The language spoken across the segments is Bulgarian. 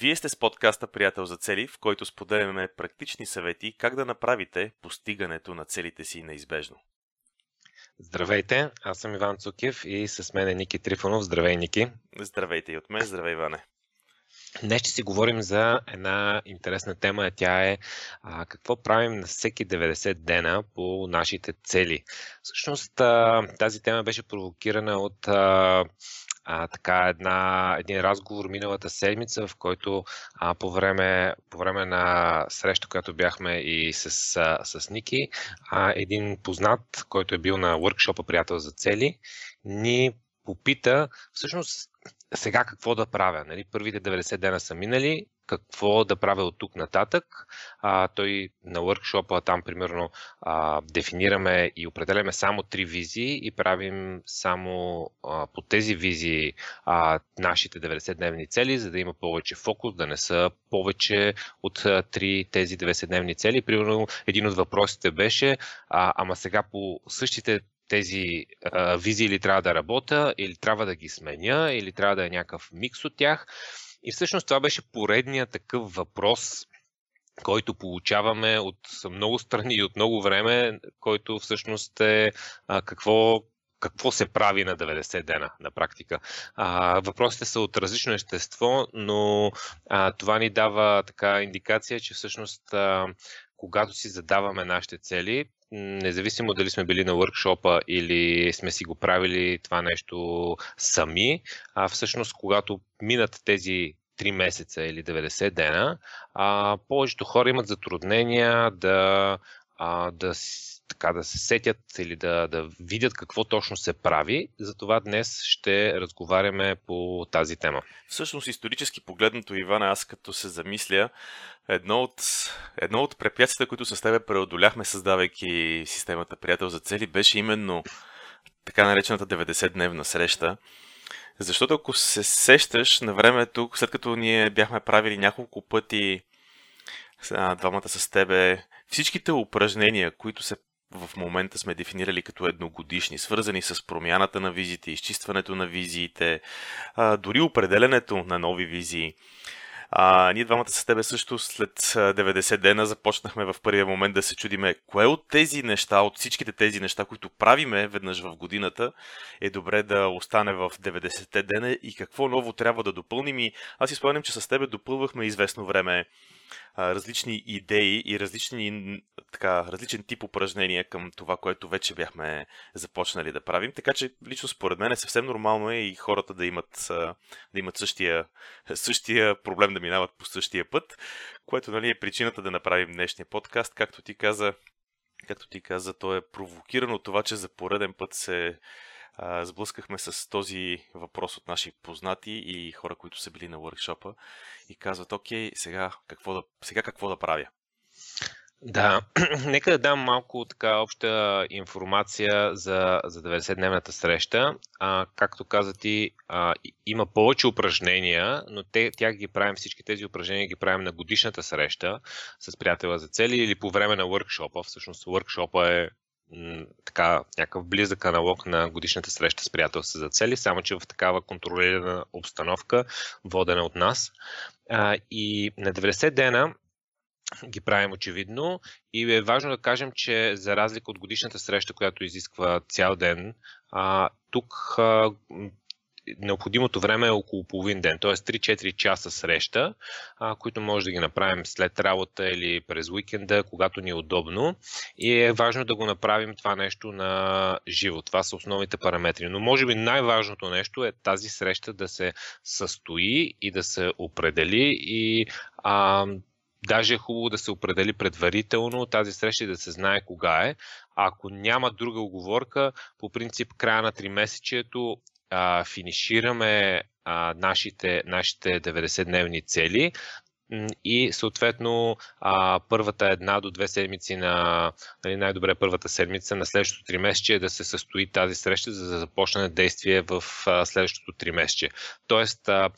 Вие сте с подкаста Приятел за цели, в който споделяме практични съвети как да направите постигането на целите си неизбежно. Здравейте, аз съм Иван Цукев и с мен е Ники Трифонов. Здравей, Ники. Здравейте и от мен, здравей, Иване. Днес ще си говорим за една интересна тема. Тя е а, какво правим на всеки 90 дена по нашите цели. Всъщност а, тази тема беше провокирана от а, а, така една, един разговор миналата седмица, в който а, по, време, по време на среща, която бяхме и с, а, с Ники, а, един познат, който е бил на workshop Приятел за цели, ни попита всъщност сега какво да правя. Нали? Първите 90 дена са минали, какво да правя от тук нататък. А, той на workshop там примерно а, дефинираме и определяме само три визии и правим само а, по тези визии а, нашите 90-дневни цели, за да има повече фокус, да не са повече от три тези 90-дневни цели. Примерно един от въпросите беше, а, ама сега по същите тези а, визии ли трябва да работя, или трябва да ги сменя, или трябва да е някакъв микс от тях. И всъщност това беше поредният такъв въпрос, който получаваме от много страни и от много време, който всъщност е а, какво, какво се прави на 90 дена на практика. А, въпросите са от различно естество, но а, това ни дава така индикация, че всъщност а, когато си задаваме нашите цели, независимо дали сме били на въркшопа или сме си го правили това нещо сами, а всъщност когато минат тези 3 месеца или 90 дена, а, повечето хора имат затруднения да, а, да, така, да се сетят или да, да видят какво точно се прави. Затова днес ще разговаряме по тази тема. Всъщност, исторически погледнато, Ивана, аз като се замисля, едно от, едно от препятствията, които с тебе преодоляхме, създавайки системата Приятел за цели, беше именно така наречената 90-дневна среща. Защото ако се сещаш на времето, след като ние бяхме правили няколко пъти двамата с тебе, всичките упражнения, които се в момента сме дефинирали като едногодишни, свързани с промяната на визите, изчистването на визиите, дори определенето на нови визии, а, ние двамата с тебе също след 90 дена започнахме в първия момент да се чудиме кое от тези неща, от всичките тези неща, които правиме веднъж в годината, е добре да остане в 90 дена и какво ново трябва да допълним. И аз си спомням, че с тебе допълвахме известно време различни идеи и различни, така, различен тип упражнения към това, което вече бяхме започнали да правим. Така че лично според мен е съвсем нормално е и хората да имат, да имат същия, същия проблем да минават по същия път, което нали, е причината да направим днешния подкаст. Както ти каза, както ти каза, то е провокирано от това, че за пореден път се сблъскахме с този въпрос от наши познати и хора, които са били на workshop и казват, окей, сега какво да, сега какво да правя? Да, нека да дам малко така обща информация за, за 90-дневната среща. А, както каза ти, а, има повече упражнения, но те, тях ги правим, всички тези упражнения ги правим на годишната среща с приятела за цели или по време на workshop Всъщност workshop е така, някакъв близък аналог на годишната среща с приятелства за цели, само че в такава контролирана обстановка, водена от нас. А, и на 90 дена ги правим очевидно и е важно да кажем, че за разлика от годишната среща, която изисква цял ден, а, тук а, необходимото време е около половин ден, т.е. 3-4 часа среща, а, които може да ги направим след работа или през уикенда, когато ни е удобно. И е важно да го направим това нещо на живо. Това са основните параметри. Но може би най-важното нещо е тази среща да се състои и да се определи и а, Даже е хубаво да се определи предварително тази среща и да се знае кога е. Ако няма друга оговорка, по принцип края на 3 месечието финишираме нашите, нашите 90-дневни цели и съответно а, първата една до две седмици на нали, най-добре първата седмица на следващото три месече е да се състои тази среща, за да започне действие в а, следващото три месече. Тоест, а,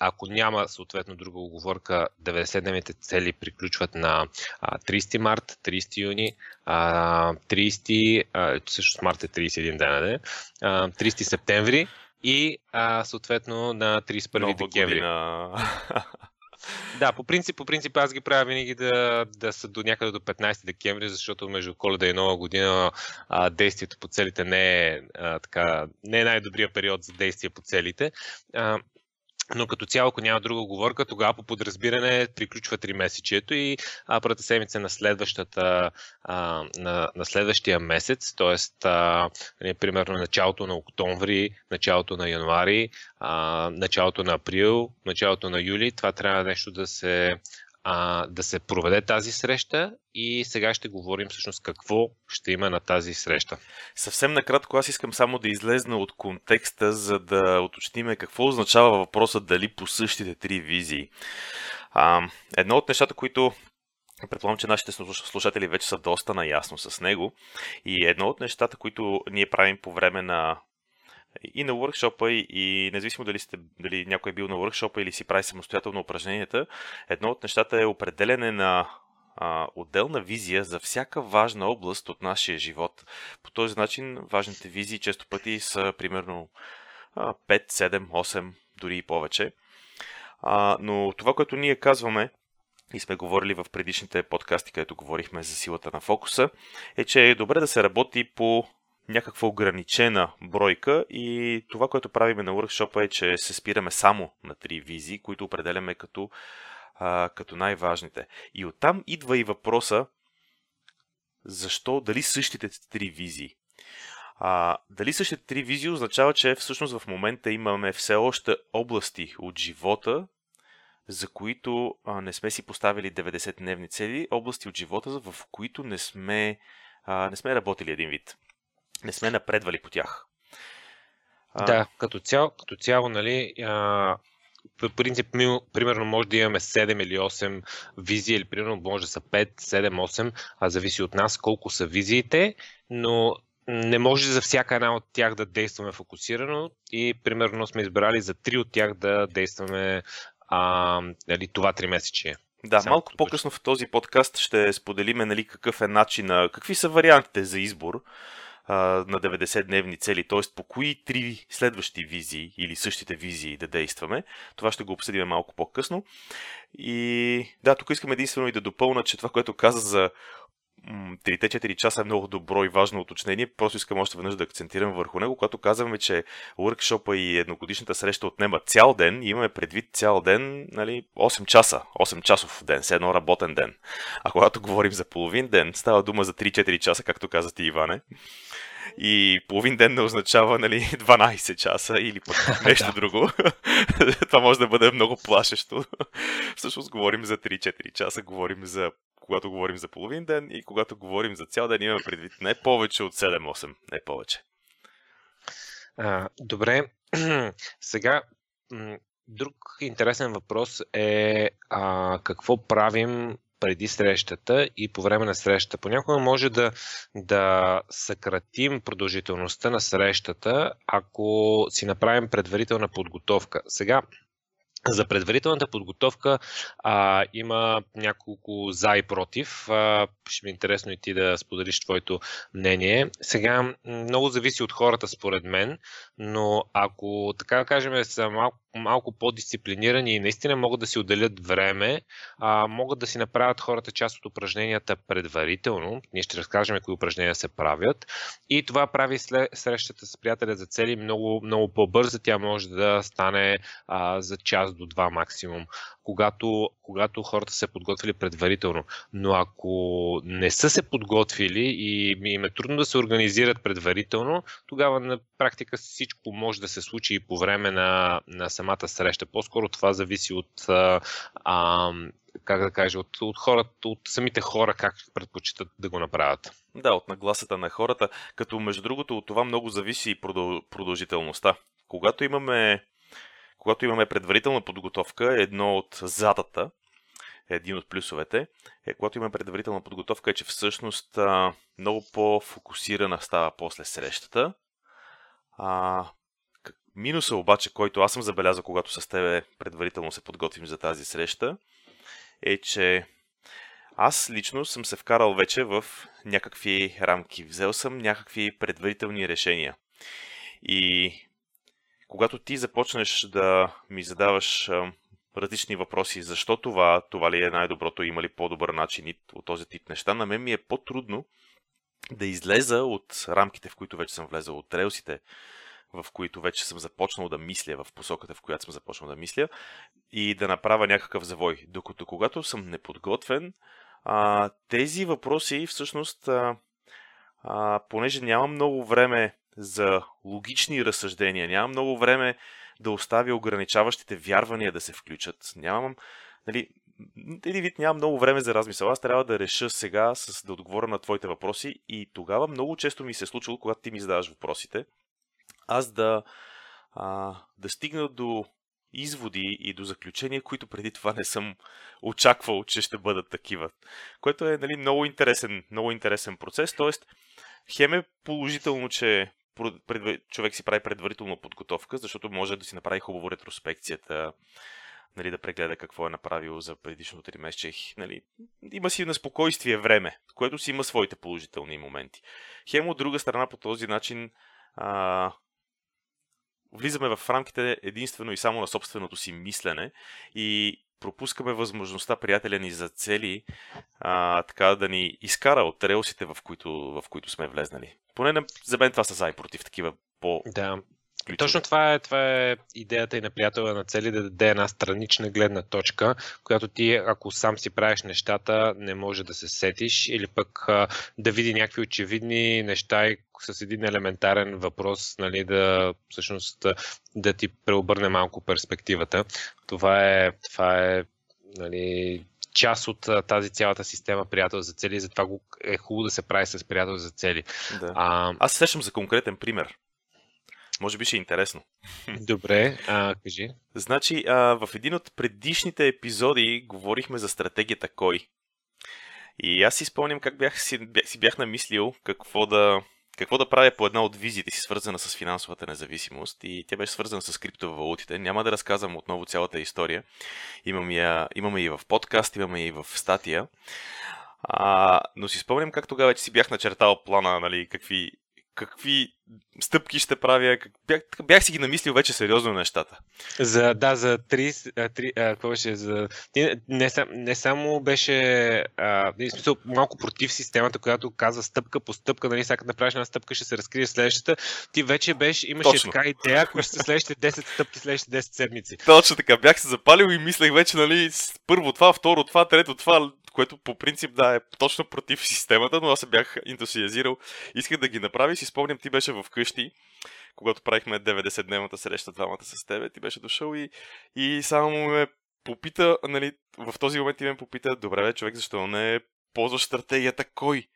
ако няма съответно друга оговорка, 90-дневните цели приключват на а, 30 март, 30 юни, а, 30, а, също март е 31 дена, не? А, 30 септември и а, съответно на 31 Нова декември. Година. Да, по принцип, по принцип аз ги правя винаги да, да са до някъде до 15 декември, защото между коледа и нова година а, действието по целите не е, а, така, не е най-добрия период за действие по целите. А, но като цяло, ако няма друга оговорка, тогава по подразбиране приключва 3 месечието и а, първата седмица на, следващата, а, на, на следващия месец, т.е. Нали, примерно началото на октомври, началото на януари, а, началото на април, началото на юли, това трябва нещо да се а, да се проведе тази среща и сега ще говорим всъщност какво ще има на тази среща. Съвсем накратко аз искам само да излезна от контекста, за да уточним какво означава въпросът дали по същите три визии. А, едно от нещата, които Предполагам, че нашите слушатели вече са доста наясно с него. И едно от нещата, които ние правим по време на и на workshop и независимо дали, сте, дали някой е бил на workshop или си прави самостоятелно упражненията, едно от нещата е определене на а, отделна визия за всяка важна област от нашия живот. По този начин важните визии често пъти са примерно 5, 7, 8, дори и повече. А, но това, което ние казваме и сме говорили в предишните подкасти, където говорихме за силата на фокуса, е, че е добре да се работи по някаква ограничена бройка и това, което правиме на workshop е, че се спираме само на три визии, които определяме като, а, като най-важните. И оттам идва и въпроса защо, дали същите три визии. А, дали същите три визии означава, че всъщност в момента имаме все още области от живота, за които а, не сме си поставили 90-дневни цели, области от живота, в които не сме, а, не сме работили един вид не сме напредвали по тях. Да, като цяло, като цяло нали, а, по принцип, примерно може да имаме 7 или 8 визии, или примерно може да са 5, 7, 8, а зависи от нас колко са визиите, но не може за всяка една от тях да действаме фокусирано и примерно сме избрали за 3 от тях да действаме а, нали, това 3 месече. Да, Само малко по-късно в този подкаст ще споделиме нали, какъв е начин, какви са вариантите за избор на 90-дневни цели, т.е. по кои три следващи визии или същите визии да действаме. Това ще го обсъдим малко по-късно. И да, тук искам единствено и да допълна, че това, което каза за 3-4 часа е много добро и важно уточнение. Просто искам още веднъж да акцентирам върху него, когато казваме, че workshop и едногодишната среща отнема цял ден имаме предвид цял ден, нали, 8 часа, 8 часов ден, с едно работен ден. А когато говорим за половин ден, става дума за 3-4 часа, както каза ти, Иване. И половин ден не означава нали, 12 часа или пък нещо друго. Това може да бъде много плашещо. Всъщност говорим за 3-4 часа, говорим за когато говорим за половин ден и когато говорим за цял ден, имаме предвид не повече от 7-8, не повече. А, добре, сега друг интересен въпрос е а, какво правим преди срещата и по време на срещата. Понякога може да, да съкратим продължителността на срещата, ако си направим предварителна подготовка. Сега, за предварителната подготовка а, има няколко за и против. А, ще ми е интересно и ти да споделиш твоето мнение. Сега много зависи от хората, според мен, но ако така да кажем са малко малко по-дисциплинирани и наистина могат да си отделят време, а, могат да си направят хората част от упражненията предварително. Ние ще разкажем кои упражнения се правят. И това прави след срещата с приятеля за цели много, много по-бърза. Тя може да стане а, за час до два максимум когато, когато хората се подготвили предварително. Но ако не са се подготвили и им е трудно да се организират предварително, тогава на практика всичко може да се случи и по време на, на самата среща. По-скоро това зависи от а, как да кажа, от, от хората, от самите хора как предпочитат да го направят. Да, от нагласата на хората, като между другото от това много зависи и продължителността. Когато имаме когато имаме предварителна подготовка, едно от задата, един от плюсовете, е, когато имаме предварителна подготовка, е, че всъщност а, много по-фокусирана става после срещата. А, минуса обаче, който аз съм забелязал, когато с тебе предварително се подготвим за тази среща, е, че аз лично съм се вкарал вече в някакви рамки. Взел съм някакви предварителни решения. И когато ти започнеш да ми задаваш различни въпроси. Защо това? Това ли е най-доброто? Има ли по-добър начин от този тип неща? На мен ми е по-трудно да излеза от рамките, в които вече съм влезал, от релсите, в които вече съм започнал да мисля, в посоката, в която съм започнал да мисля, и да направя някакъв завой. Докато когато съм неподготвен, а, тези въпроси всъщност, а, а, понеже нямам много време за логични разсъждения, нямам много време да оставя ограничаващите вярвания да се включат, нямам, нали, един вид нямам много време за размисъл. Аз трябва да реша сега с да отговоря на твоите въпроси и тогава много често ми се е случило, когато ти ми задаваш въпросите, аз да, а, да стигна до изводи и до заключения, които преди това не съм очаквал, че ще бъдат такива. Което е нали, много, интересен, много интересен процес. Тоест, хем е положително, че човек си прави предварителна подготовка, защото може да си направи хубаво ретроспекцията, нали, да прегледа какво е направил за предишното 3 месече. Нали, има си на спокойствие време, което си има своите положителни моменти. Хем от друга страна по този начин а, влизаме в рамките единствено и само на собственото си мислене и пропускаме възможността приятеля ни за цели а, така да ни изкара от релсите, в които, в които сме влезнали. Поне за мен това са за и против такива по да. Ключови. Точно това е, това е идеята и на приятела на цели да даде една странична гледна точка, която ти, ако сам си правиш нещата, не може да се сетиш или пък да види някакви очевидни неща и с един елементарен въпрос, нали, да всъщност да ти преобърне малко перспективата. Това е, това е нали, част от тази цялата система приятел за цели, затова е хубаво да се прави с приятел за цели. Да. А, Аз се сещам за конкретен пример. Може би ще е интересно. Добре, а, кажи. Значи, а, в един от предишните епизоди говорихме за стратегията кой. И аз си спомням как бях, си, бях, си бях намислил какво да, какво да правя по една от визите си, свързана с финансовата независимост. И тя беше свързана с криптовалутите. Няма да разказвам отново цялата история. Имам я, имаме и в подкаст, имаме и в статия. А, но си спомням как тогава вече си бях начертал плана, нали, какви какви стъпки ще правя. Как... Бях, бях си ги намислил вече сериозно нещата. За, да, за три, три а, какво беше, за... Не, не, не само беше а, в смисъл, малко против системата, която казва стъпка по стъпка, нали, сега да правиш една стъпка, ще се разкрие следващата. Ти вече беше, имаше Точно. така идея, кои ще са следващите 10 стъпки, следващите 10 седмици. Точно така, бях се запалил и мислех вече, нали, първо това, второ това, трето това, което по принцип да е точно против системата, но аз се бях ентусиазирал. Исках да ги направя си спомням, ти беше в къщи, когато правихме 90-дневната среща двамата с тебе, ти беше дошъл и, и само ме попита, нали, в този момент ти ме попита, добре, бе, човек, защо не ползваш стратегията кой?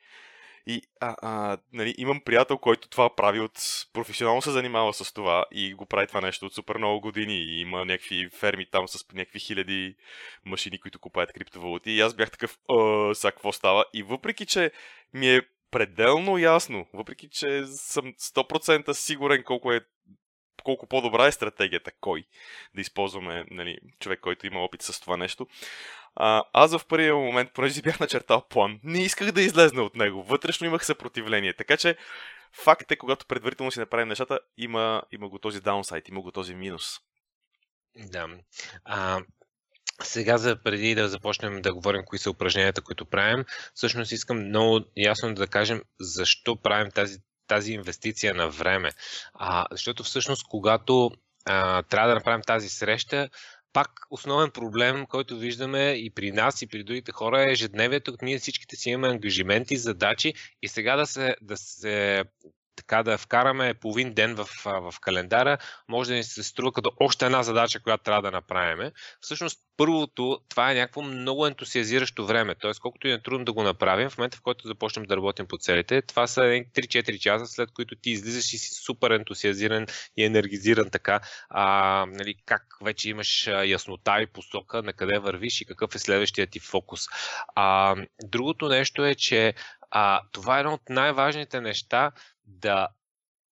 И а, а, нали, имам приятел, който това прави от... професионално се занимава с това и го прави това нещо от супер много години. И има някакви ферми там с някакви хиляди машини, които купаят криптовалути. И аз бях такъв, сега какво става? И въпреки, че ми е пределно ясно, въпреки, че съм 100% сигурен колко е колко по-добра е стратегията, кой да използваме нали, човек, който има опит с това нещо. А, аз в първия момент, понеже си бях начертал план, не исках да излезна от него. Вътрешно имах съпротивление. Така че факт е, когато предварително си направим нещата, има, има го този даунсайд, има го този минус. Да. А, сега, за преди да започнем да говорим кои са упражненията, които правим, всъщност искам много ясно да кажем защо правим тази, тази инвестиция на време. А, защото всъщност, когато а, трябва да направим тази среща, пак основен проблем, който виждаме и при нас, и при другите хора е ежедневието, ние всичките си имаме ангажименти, задачи и сега да се, да се така да вкараме половин ден в, в календара, може да ни се струва като още една задача, която трябва да направим. Всъщност, първото, това е някакво много ентусиазиращо време. Т.е. колкото и е трудно да го направим, в момента в който започнем да работим по целите, това са 3-4 часа, след които ти излизаш и си супер ентусиазиран и енергизиран така, а, нали, как вече имаш яснота и посока на къде вървиш и какъв е следващия ти фокус. А, другото нещо е, че а, това е едно от най-важните неща да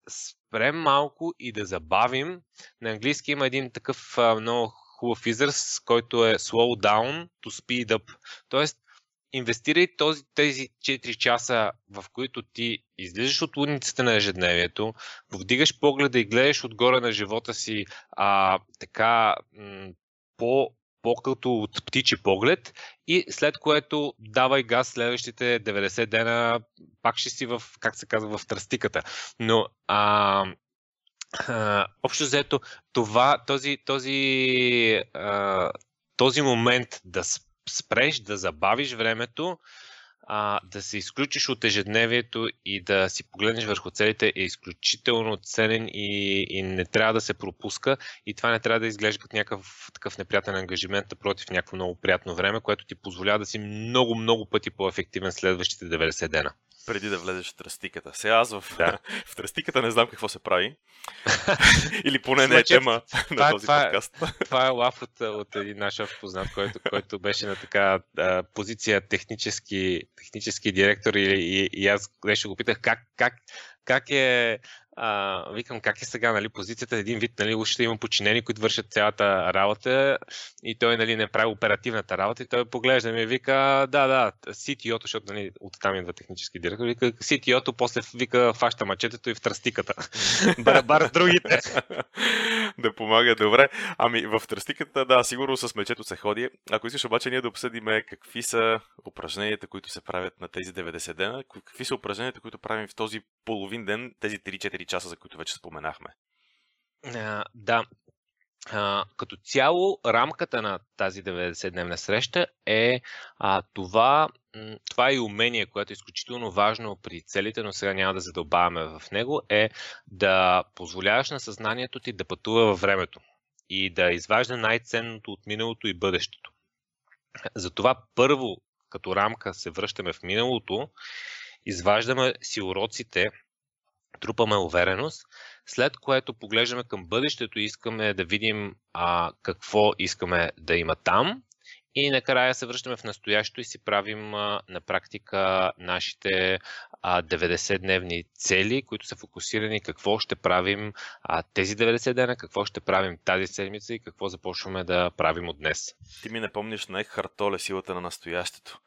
спрем малко и да забавим. На английски има един такъв много хубав израз, който е slow down to speed up. Тоест, инвестирай този, тези 4 часа, в които ти излизаш от лудницата на ежедневието, повдигаш погледа и гледаш отгоре на живота си а, така м- по по-като от птичи поглед и след което давай газ следващите 90 дена, пак ще си в, как се казва, в тръстиката. Но а, а, общо взето, това, този, този, а, този момент да спреш, да забавиш времето, а, да се изключиш от ежедневието и да си погледнеш върху целите е изключително ценен и, и не трябва да се пропуска. И това не трябва да изглежда като някакъв такъв неприятен ангажимент, а против някакво много приятно време, което ти позволява да си много, много пъти по-ефективен следващите 90 дена преди да влезеш в тръстиката. Сега аз в, да. в тръстиката не знам какво се прави. Или поне не е тема това, на този това, подкаст. Това е лаф от, от един наш познат, който, който беше на така а, позиция технически, технически директор и, и, и аз нещо го питах как, как, как е а, викам как е сега, нали, позицията, един вид, нали, ще има подчинени, които вършат цялата работа и той, нали, не прави оперативната работа и той поглежда ми и вика, да, да, CTO-то, защото, нали, оттам идва технически директор, вика, CTO-то после вика, фаща мачетето и в тръстиката. Барабар с другите. да помага, добре. Ами, в тръстиката, да, сигурно с мечето се ходи. Ако искаш обаче ние да обсъдиме какви са упражненията, които се правят на тези 90 дена, какви са упражненията, които правим в този половин ден, тези 3-4 часа, за които вече споменахме. А, да. А, като цяло, рамката на тази 90-дневна среща е а, това, това е и умение, което е изключително важно при целите, но сега няма да задълбаваме в него, е да позволяваш на съзнанието ти да пътува във времето и да изважда най-ценното от миналото и бъдещето. Затова първо, като рамка, се връщаме в миналото, изваждаме си уроците, трупаме увереност, след което поглеждаме към бъдещето и искаме да видим а, какво искаме да има там и накрая се връщаме в настоящето и си правим на практика нашите а, 90-дневни цели, които са фокусирани какво ще правим тези 90 дена, какво ще правим тази седмица и какво започваме да правим от днес. Ти ми напомниш на Хартоле силата на настоящето.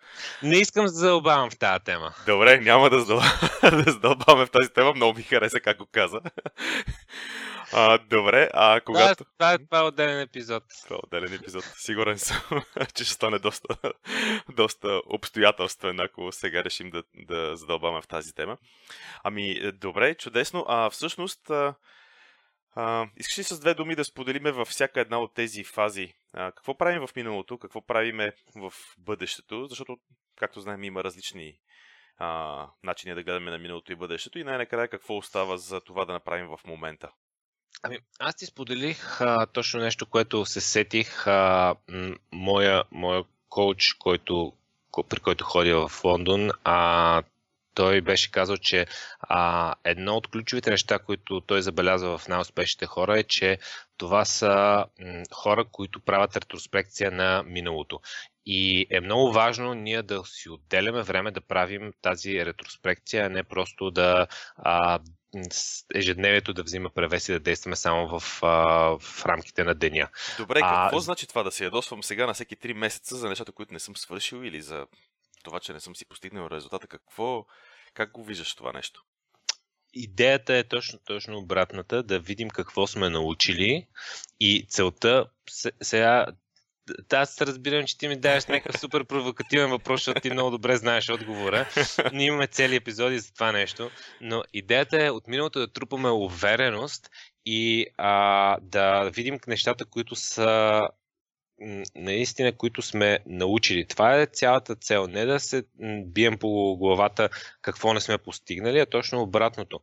Не искам да задълбавам в тази тема. Добре, няма да, задълбаваме в тази тема. Много ми хареса как го каза. А, добре, а когато... Това, това, това е отделен епизод. Това е отделен епизод. Сигурен съм, че ще стане доста, доста обстоятелствен, ако сега решим да, да задълбаме в тази тема. Ами, добре, чудесно. А всъщност, а, а, искаш ли с две думи да споделиме във всяка една от тези фази? А, какво правим в миналото, какво правиме в бъдещето? Защото, както знаем, има различни а, начини да гледаме на миналото и бъдещето и най-накрая какво остава за това да направим в момента. Ами, аз ти споделих а, точно нещо, което се сетих. А, моя, моя коуч, който, при който ходя в Лондон, а, той беше казал, че а, едно от ключовите неща, които той забелязва в най-успешните хора е, че това са м, хора, които правят ретроспекция на миналото. И е много важно ние да си отделяме време да правим тази ретроспекция, а не просто да а, ежедневието да взима превес и да действаме само в, а, в рамките на деня. Добре, какво а... значи това да се ядосвам сега на всеки 3 месеца за нещата, които не съм свършил или за това, че не съм си постигнал резултата? Какво, как го виждаш това нещо? Идеята е точно, точно обратната, да видим какво сме научили и целта сега аз разбирам, че ти ми даваш някакъв супер провокативен въпрос, защото ти много добре знаеш отговора. Ние имаме цели епизоди за това нещо, но идеята е от миналото да трупаме увереност и а, да видим нещата, които са наистина, които сме научили. Това е цялата цел. Не да се бием по главата какво не сме постигнали, а точно обратното.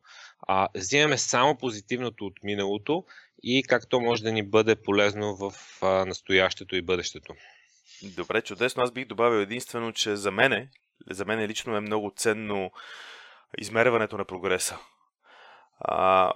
А, взимаме само позитивното от миналото и как то може да ни бъде полезно в а, настоящето и бъдещето. Добре, чудесно. Аз бих добавил единствено, че за мене, за мен лично е много ценно измерването на прогреса. А,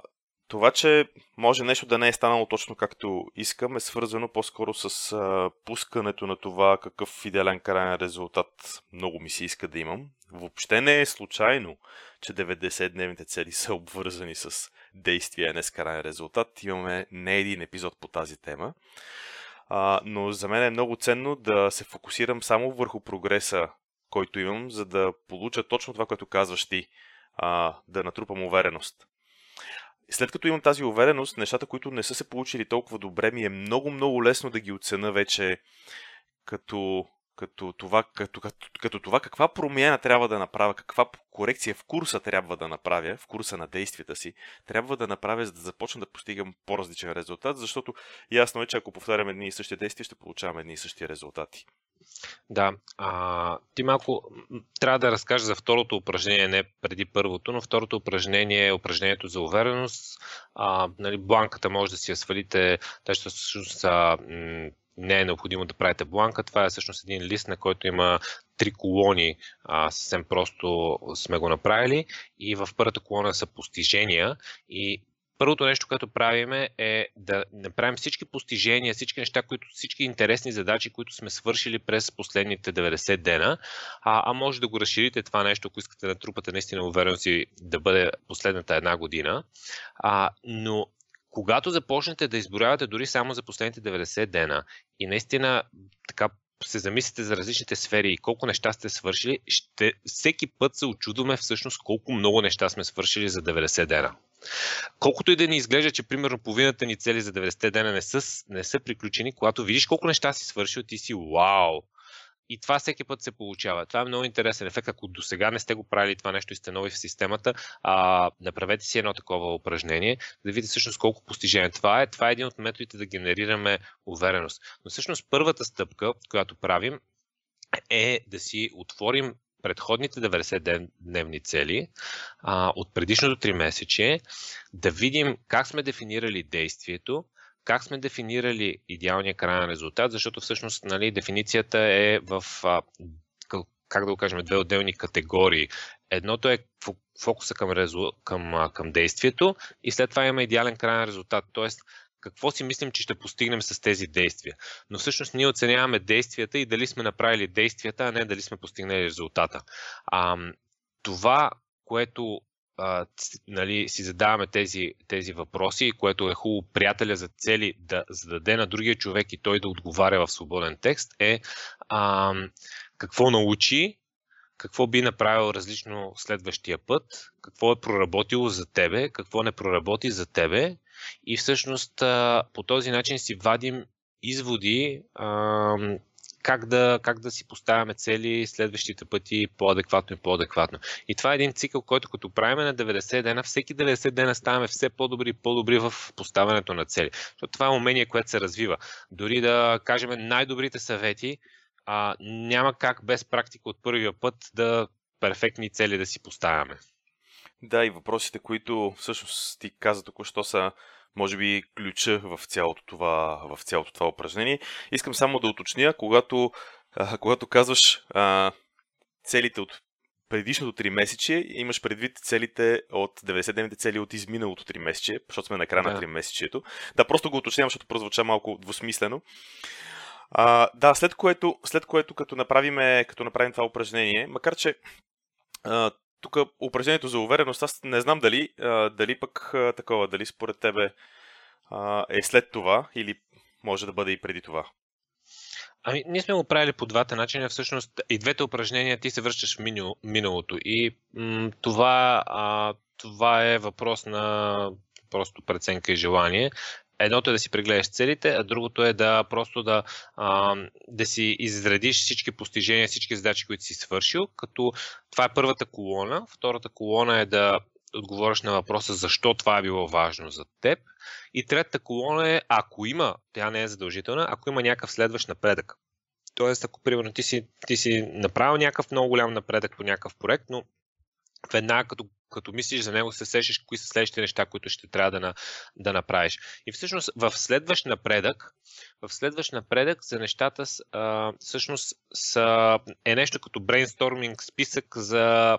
това, че може нещо да не е станало точно както искам, е свързано по-скоро с а, пускането на това какъв идеален крайен резултат много ми се иска да имам. Въобще не е случайно, че 90-дневните цели са обвързани с действие, а не с крайен резултат. Имаме не един епизод по тази тема. А, но за мен е много ценно да се фокусирам само върху прогреса, който имам, за да получа точно това, което казваш ти, а, да натрупам увереност. След като имам тази увереност, нещата, които не са се получили толкова добре, ми е много, много лесно да ги оцена вече като, като, това, като, като, като това каква промяна трябва да направя, каква корекция в курса трябва да направя, в курса на действията си, трябва да направя, за да започна да постигам по-различен резултат, защото ясно е, че ако повтарям едни и същи действия, ще получавам едни и същи резултати. Да, а, ти малко трябва да разкажеш за второто упражнение, не преди първото, но второто упражнение е упражнението за увереност. А, нали, бланката може да си я свалите, те ще всъщност а, не е необходимо да правите бланка. Това е всъщност един лист, на който има три колони. А, съвсем просто сме го направили. И в първата колона са постижения. И първото нещо, което правиме е да направим всички постижения, всички неща, които, всички интересни задачи, които сме свършили през последните 90 дена, а, а може да го разширите това нещо, ако искате да трупате наистина увереност и да бъде последната една година. А, но когато започнете да изброявате дори само за последните 90 дена и наистина така се замислите за различните сфери и колко неща сте свършили, ще, всеки път се очудваме всъщност колко много неща сме свършили за 90 дена. Колкото и да ни изглежда, че примерно половината ни цели за 90 дена не са, не са приключени, когато видиш колко неща си свършил, ти си вау! И това всеки път се получава. Това е много интересен ефект. Ако до сега не сте го правили това нещо и сте нови в системата, а, направете си едно такова упражнение, да видите всъщност колко постижения. Това е, това е един от методите да генерираме увереност. Но всъщност първата стъпка, която правим, е да си отворим предходните 90-дневни цели а, от предишното 3 месече, да видим как сме дефинирали действието, как сме дефинирали идеалния крайен резултат, защото всъщност нали, дефиницията е в, как да го кажем, две отделни категории. Едното е фокуса към, резу... към, към действието и след това имаме идеален крайен резултат. Тоест, какво си мислим, че ще постигнем с тези действия. Но всъщност ние оценяваме действията и дали сме направили действията, а не дали сме постигнали резултата. А, това, което а, нали, си задаваме тези, тези въпроси, което е хубаво приятеля за цели да зададе на другия човек и той да отговаря в свободен текст, е а, какво научи, какво би направил различно следващия път, какво е проработило за тебе, какво не проработи за тебе. И всъщност а, по този начин си вадим изводи а, как да, как да си поставяме цели следващите пъти по-адекватно и по-адекватно. И това е един цикъл, който като правиме на 90 дена, всеки 90 дена ставаме все по-добри и по-добри в поставянето на цели. Защото това е умение, което се развива. Дори да кажем най-добрите съвети, а, няма как без практика от първия път да перфектни цели да си поставяме. Да, и въпросите, които всъщност ти каза току-що са може би ключа в цялото това, в цялото това упражнение. Искам само да уточня, когато, а, когато казваш а, целите от предишното 3 месече, имаш предвид целите от 90-дневните цели от изминалото 3 месече, защото сме на края да. на 3 месечето. Да, просто го уточнявам, защото прозвуча малко двусмислено. А, да, след което, след което като, направим, като направим това упражнение, макар че а, тук упражнението за увереност, аз не знам дали, дали пък такова, дали според тебе е след това или може да бъде и преди това. Ами, ние сме го правили по двата начина. Всъщност и двете упражнения ти се връщаш в минало, миналото. И м- това, а, това е въпрос на просто преценка и желание. Едното е да си прегледаш целите, а другото е да просто да, а, да си изредиш всички постижения, всички задачи, които си свършил, като това е първата колона. Втората колона е да отговориш на въпроса защо това е било важно за теб. И третата колона е, ако има, тя не е задължителна, ако има някакъв следващ напредък. Тоест, ако примерно ти си, ти си направил някакъв много голям напредък по някакъв проект, но веднага като като мислиш за него, се сещаш кои са следващите неща, които ще трябва да, на, да направиш. И всъщност в следващ напредък, в следващ напредък за нещата а, всъщност са, е нещо като брейнсторминг списък за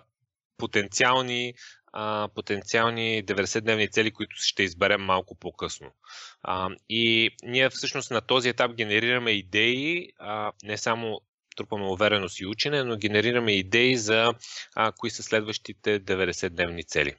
потенциални а, потенциални 90-дневни цели, които ще изберем малко по-късно. А, и ние всъщност на този етап генерираме идеи, а, не само трупаме увереност и учене, но генерираме идеи за а, кои са следващите 90-дневни цели.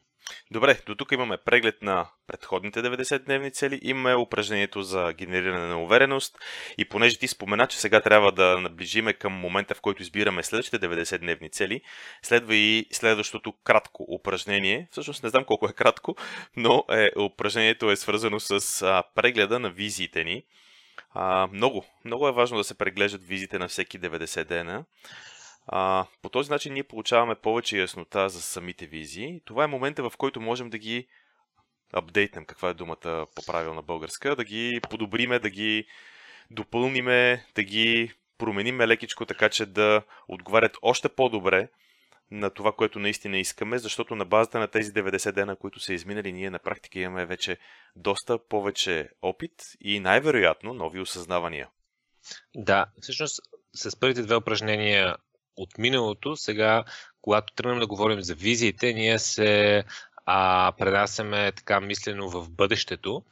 Добре, до тук имаме преглед на предходните 90-дневни цели, имаме упражнението за генериране на увереност и понеже ти спомена, че сега трябва да наближиме към момента, в който избираме следващите 90-дневни цели, следва и следващото кратко упражнение. Всъщност не знам колко е кратко, но е, упражнението е свързано с а, прегледа на визиите ни. А, много, много е важно да се преглеждат визите на всеки 90 дена. А, по този начин ние получаваме повече яснота за самите визии. Това е момента, в който можем да ги апдейтнем, каква е думата по правилна българска, да ги подобриме, да ги допълниме, да ги промениме лекичко, така че да отговарят още по-добре на това, което наистина искаме, защото на базата на тези 90 дена, които са изминали, ние на практика имаме вече доста повече опит и най-вероятно нови осъзнавания. Да, всъщност с първите две упражнения от миналото, сега, когато тръгнем да говорим за визиите, ние се а, пренасяме така мислено в бъдещето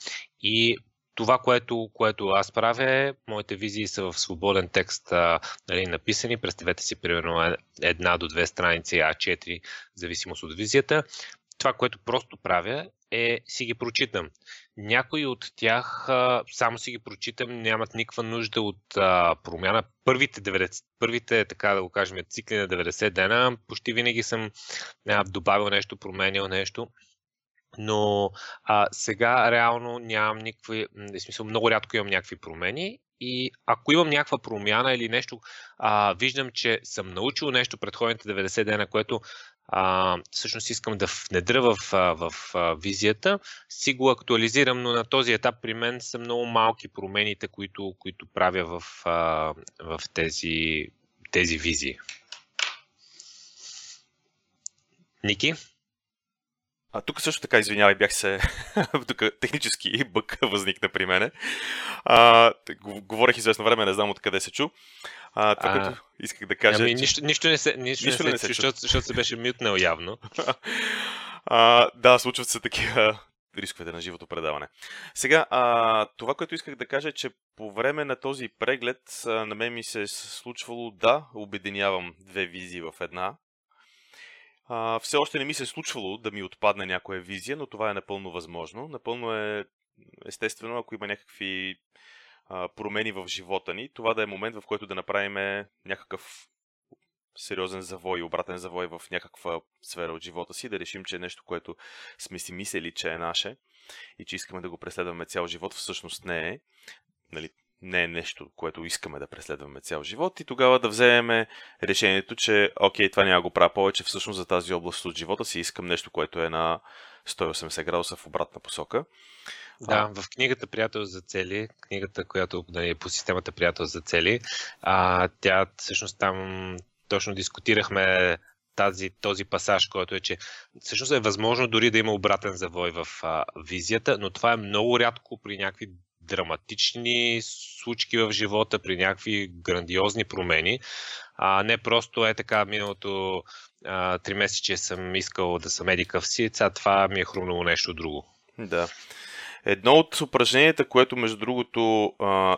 и това, което, което аз правя е, моите визии са в свободен текст а, нали, написани. Представете си, примерно, е, една до две страници А4, в зависимост от визията. Това, което просто правя е си ги прочитам. Някои от тях а, само си ги прочитам, нямат никаква нужда от а, промяна. Първите, 90, първите, така да го кажем, цикли на 90 дена, почти винаги съм а, добавил нещо, променял нещо. Но а, сега реално нямам никакви, в смисъл много рядко имам някакви промени и ако имам някаква промяна или нещо, а, виждам, че съм научил нещо предходните 90 дена, което а, всъщност искам да внедря в, в, в визията, си го актуализирам, но на този етап при мен са много малки промените, които, които правя в, в тези, тези визии. Ники? А тук също така, извинявай, бях се... тук технически бък възникна при мене. А, говорех известно време, не знам откъде се чу. А, това, а, което исках да кажа... Ами, нищо, нищо не се, нищо нищо не се, не се чу, защото, защото се беше мютнал явно. а, да, случват се такива рисковете на живото предаване. Сега, а, това, което исках да кажа е, че по време на този преглед а, на мен ми се е случвало да обединявам две визии в една. А, все още не ми се е случвало да ми отпадне някоя визия, но това е напълно възможно. Напълно е естествено, ако има някакви а, промени в живота ни, това да е момент, в който да направим някакъв сериозен завой, обратен завой в някаква сфера от живота си, да решим, че е нещо, което сме си мислили, че е наше и че искаме да го преследваме цял живот, всъщност не е. Нали, не е нещо, което искаме да преследваме цял живот и тогава да вземем решението, че окей, това няма го правя повече, всъщност за тази област от живота си искам нещо, което е на 180 градуса в обратна посока. Да, в книгата Приятел за цели, книгата, която нали, е по системата Приятел за цели, а, тя всъщност там точно дискутирахме тази, този пасаж, който е, че всъщност е възможно дори да има обратен завой в а, визията, но това е много рядко при някакви драматични случки в живота, при някакви грандиозни промени, а не просто е така миналото три месече съм искал да съм едикъв си, сега това ми е хрумнало нещо друго. Да. Едно от упражненията, което между другото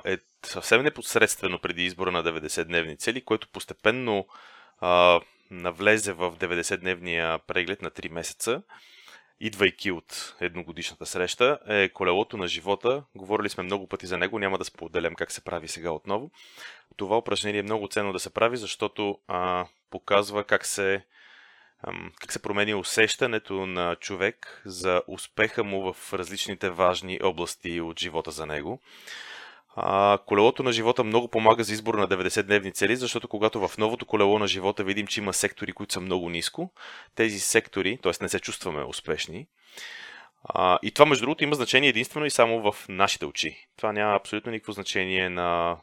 е съвсем непосредствено преди избора на 90-дневни цели, което постепенно навлезе в 90-дневния преглед на 3 месеца, идвайки от едногодишната среща, е колелото на живота. Говорили сме много пъти за него, няма да споделям как се прави сега отново. Това упражнение е много ценно да се прави, защото а, показва как се, ам, как се промени усещането на човек за успеха му в различните важни области от живота за него. А, колелото на живота много помага за избор на 90-дневни цели, защото когато в новото колело на живота видим, че има сектори, които са много ниско, тези сектори, т.е. не се чувстваме успешни, а, и това, между другото, има значение единствено и само в нашите очи. Това няма абсолютно никакво значение на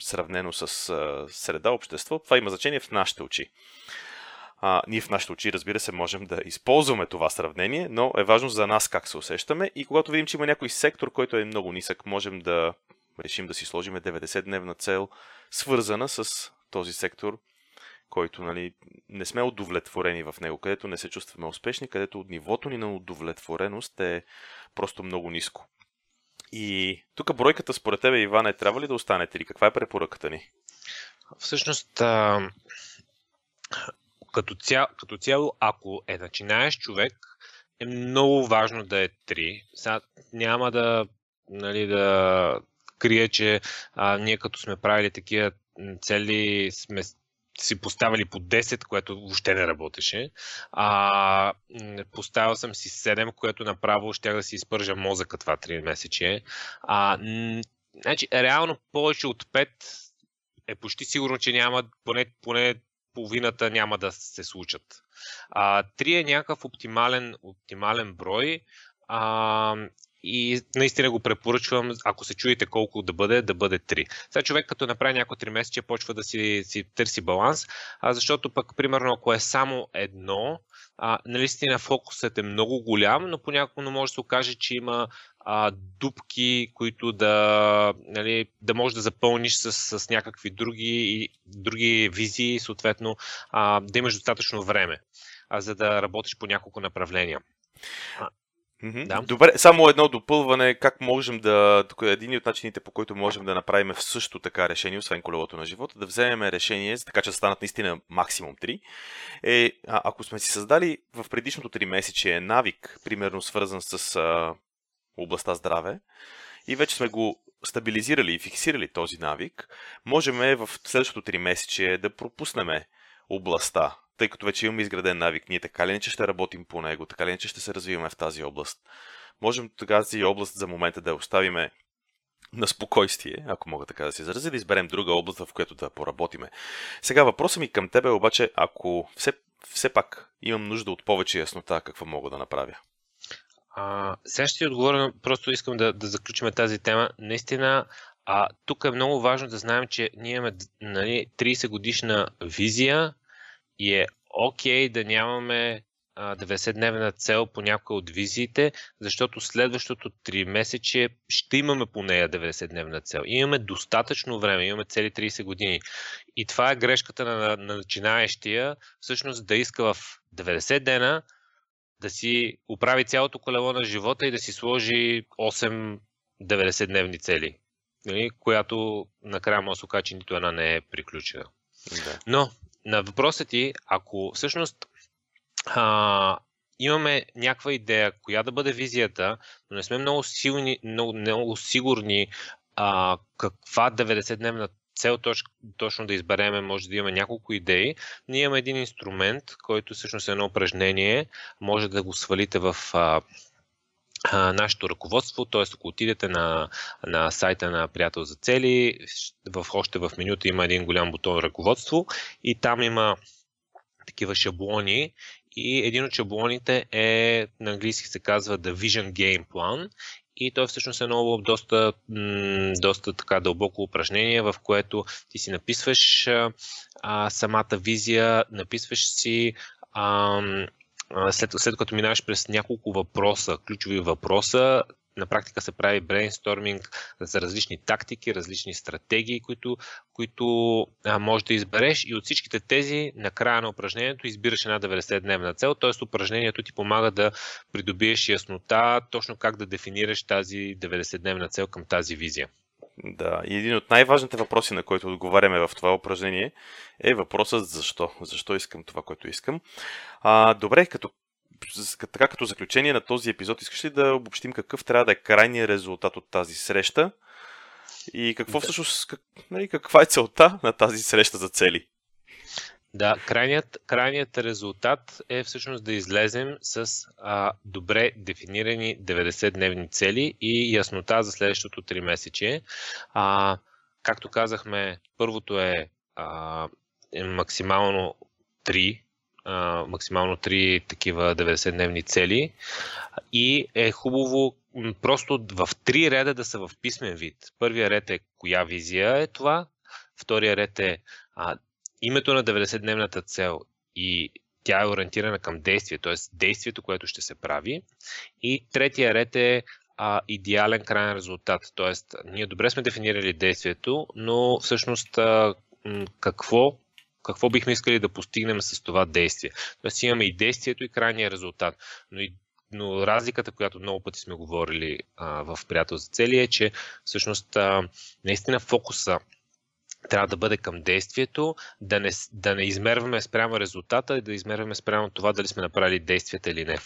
сравнено с а, среда, общество. Това има значение в нашите очи. А, ние в нашите очи, разбира се, можем да използваме това сравнение, но е важно за нас как се усещаме и когато видим, че има някой сектор, който е много нисък, можем да решим да си сложим 90-дневна цел, свързана с този сектор, който нали, не сме удовлетворени в него, където не се чувстваме успешни, където нивото ни на удовлетвореност е просто много ниско. И тук бройката според тебе, Иване, трябва ли да остане 3? Каква е препоръката ни? Всъщност, а, като, цяло, като цяло, ако е начинаеш човек е много важно да е 3. Сега няма да, нали, да крия, че а, ние като сме правили такива цели, сме си поставили по 10, което въобще не работеше. А, поставил съм си 7, което направо ще да си изпържа мозъка това 3 месече. А, значи, реално повече от 5 е почти сигурно, че няма, поне, поне половината няма да се случат. А, 3 е някакъв оптимален, оптимален брой. А, и наистина го препоръчвам, ако се чуете колко да бъде, да бъде 3. Сега човек като направи някои 3 месече, почва да си, си търси баланс, а защото пък, примерно, ако е само едно, а, наистина фокусът е много голям, но понякога може да се окаже, че има а, дупки, които да, нали, да можеш да запълниш с, с някакви други, други визии, съответно а, да имаш достатъчно време, а, за да работиш по няколко направления. Mm-hmm. Да. Добре, само едно допълване, как можем да, един от начините по който можем да направим също така решение, освен колелото на живота, да вземем решение, така че да станат наистина максимум 3, е, а, ако сме си създали в предишното 3 месече навик, примерно свързан с а, областта здраве, и вече сме го стабилизирали и фиксирали този навик, можем в следващото 3 месече да пропуснем областта тъй като вече имаме изграден навик, ние така ли не че ще работим по него, така ли не че ще се развиваме в тази област. Можем тази област за момента да оставиме на спокойствие, ако мога така да се изразя, да изберем друга област, в която да поработиме. Сега въпросът ми към тебе обаче, ако все, все пак имам нужда от повече яснота, какво мога да направя? А, сега ще ти отговоря, просто искам да, да заключим тази тема. Наистина, а, тук е много важно да знаем, че ние имаме нали, 30 годишна визия, и е окей okay да нямаме 90-дневна цел по някоя от визиите, защото следващото 3 месече ще имаме по нея 90-дневна цел. Имаме достатъчно време, имаме цели 30 години. И това е грешката на, на начинаещия, всъщност да иска в 90 дена да си оправи цялото колело на живота и да си сложи 8 90-дневни цели, нали, която накрая може да се окаже, че нито една не е приключена. Да. Но на въпросът ти, ако всъщност а, имаме някаква идея, коя да бъде визията, но не сме много, силни, много, много сигурни а, каква 90-дневна цел точ, точно да избереме, може да имаме няколко идеи. Ние имаме един инструмент, който всъщност е едно упражнение, може да го свалите в а, нашето ръководство, т.е. ако отидете на, на сайта на Приятел за цели, в, още в менюта има един голям бутон ръководство и там има такива шаблони и един от шаблоните е, на английски се казва The Vision Game Plan и той всъщност е едно доста, доста така дълбоко упражнение, в което ти си написваш а, самата визия, написваш си а, след, след като минаваш през няколко въпроса, ключови въпроса, на практика се прави брейнсторминг за различни тактики, различни стратегии, които, които а, можеш да избереш и от всичките тези на края на упражнението избираш една 90-дневна цел, т.е. упражнението ти помага да придобиеш яснота точно как да дефинираш тази 90-дневна цел към тази визия. Да, и един от най-важните въпроси, на който отговаряме в това упражнение, е въпросът защо. Защо искам това, което искам. А, добре, като така като заключение на този епизод, искаш ли да обобщим какъв трябва да е крайният резултат от тази среща и какво да. всъщност, как, нали, каква е целта на тази среща за цели? Да, крайният, крайният резултат е всъщност да излезем с а, добре дефинирани 90-дневни цели и яснота за следващото 3 месече. А, както казахме, първото е, а, е максимално 3 а, максимално 3 такива 90-дневни цели и е хубаво просто в три реда да са в писмен вид. Първия ред е коя визия е това, втория ред е а, името на 90-дневната цел и тя е ориентирана към действие, т.е. действието, което ще се прави. И третия ред е а, идеален крайен резултат. т.е. ние добре сме дефинирали действието, но всъщност а, какво, какво бихме искали да постигнем с това действие. Тоест имаме и действието и крайния резултат. Но и но разликата, която много пъти сме говорили а, в приятел за цели е, че всъщност а, наистина фокуса трябва да бъде към действието, да не, да не измерваме спрямо резултата и да измерваме спрямо това дали сме направили действията или не.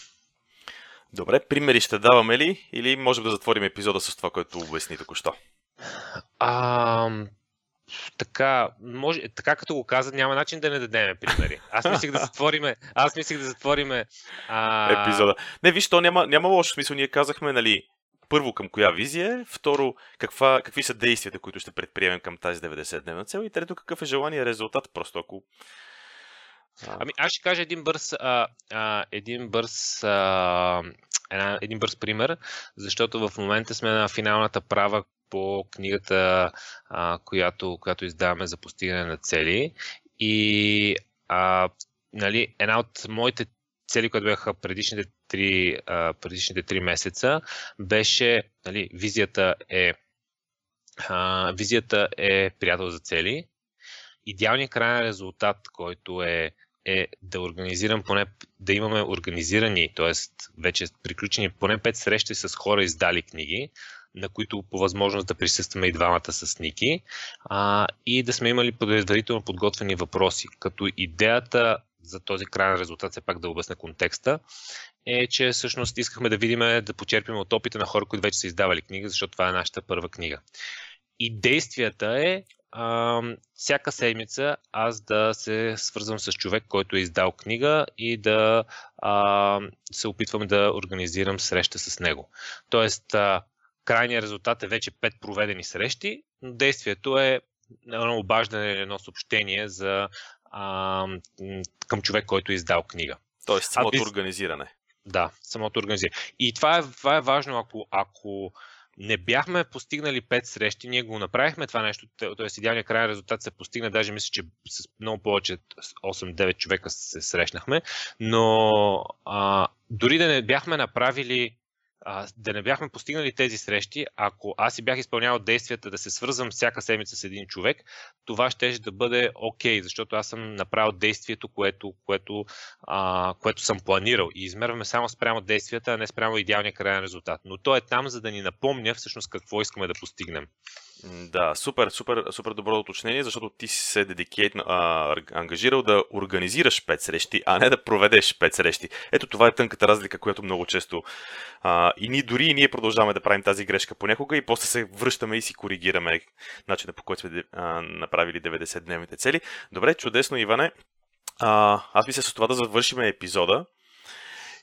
Добре, примери ще даваме ли или можем да затворим епизода с това, което обясни току-що? А, така, може, така като го каза, няма начин да не дадем примери. Аз мислих да затвориме, аз мислих да затвориме а... епизода. Не, виж, то няма, няма лошо смисъл. Ние казахме, нали, първо към коя визия е, второ каква, какви са действията, които ще предприемем към тази 90-дневна цел и трето какъв е желания резултат, просто ако Ами аз ще кажа един бърз, а, а, един бърз, а, една, един бърз пример, защото в момента сме на финалната права по книгата, а, която, която издаваме за постигане на цели. И а, нали, една от моите цели, които бяха предишните три, предишните три месеца, беше, нали, визията е визията е приятел за цели. Идеалният крайен резултат, който е е да организирам поне, да имаме организирани, т.е. вече приключени поне 5 срещи с хора издали книги, на които по възможност да присъстваме и двамата с Ники а, и да сме имали предварително подготвени въпроси. Като идеята за този крайен резултат, все пак да обясня контекста, е, че всъщност искахме да видим, да почерпим от опита на хора, които вече са издавали книга, защото това е нашата първа книга. И действията е а, всяка седмица аз да се свързвам с човек, който е издал книга и да а, се опитвам да организирам среща с него. Тоест, а, крайният резултат е вече 5 проведени срещи, но действието е едно обаждане или едно съобщение за, а, към човек, който е издал книга. Тоест, самото а, организиране. Да, самото организиране. И това е, това е важно, ако, ако не бяхме постигнали 5 срещи, ние го направихме това нещо, т.е. идеалният крайен резултат се постигна, даже мисля, че с много повече 8-9 човека се срещнахме, но а, дори да не бяхме направили а, да не бяхме постигнали тези срещи, ако аз си бях изпълнявал действията да се свързвам всяка седмица с един човек, това ще да бъде окей, okay, защото аз съм направил действието, което, което, а, което съм планирал. И измерваме само спрямо действията, а не спрямо идеалния крайен резултат. Но то е там, за да ни напомня всъщност какво искаме да постигнем. Да, супер, супер, супер добро уточнение, защото ти си се дедикейт, а, ангажирал да организираш 5 срещи, а не да проведеш 5 срещи. Ето това е тънката разлика, която много често а, и ние дори и ние продължаваме да правим тази грешка понякога и после се връщаме и си коригираме начина по който сме а, направили 90-дневните цели. Добре, чудесно, Иване. А, аз мисля с това да завършим епизода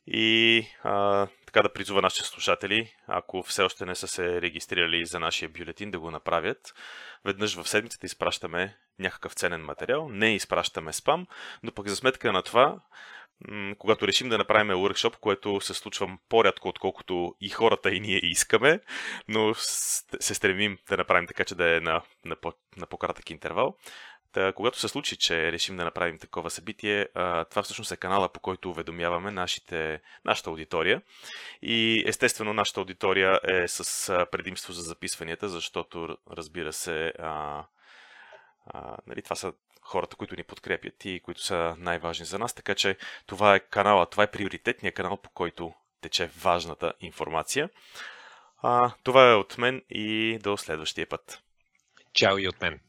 и а, така да призува нашите слушатели, ако все още не са се регистрирали за нашия бюлетин, да го направят. Веднъж в седмицата изпращаме някакъв ценен материал, не изпращаме спам, но пък за сметка на това, когато решим да направим workshop, което се случва по-рядко, отколкото и хората и ние искаме, но се стремим да направим така, че да е на, на, по, на по-кратък интервал. Та, когато се случи, че решим да направим такова събитие, това всъщност е канала, по който уведомяваме нашите, нашата аудитория. И естествено, нашата аудитория е с предимство за записванията, защото, разбира се, а, а, нали, това са хората, които ни подкрепят и които са най-важни за нас. Така че това е канала, това е приоритетният канал, по който тече важната информация. А, това е от мен и до следващия път. Чао и от мен.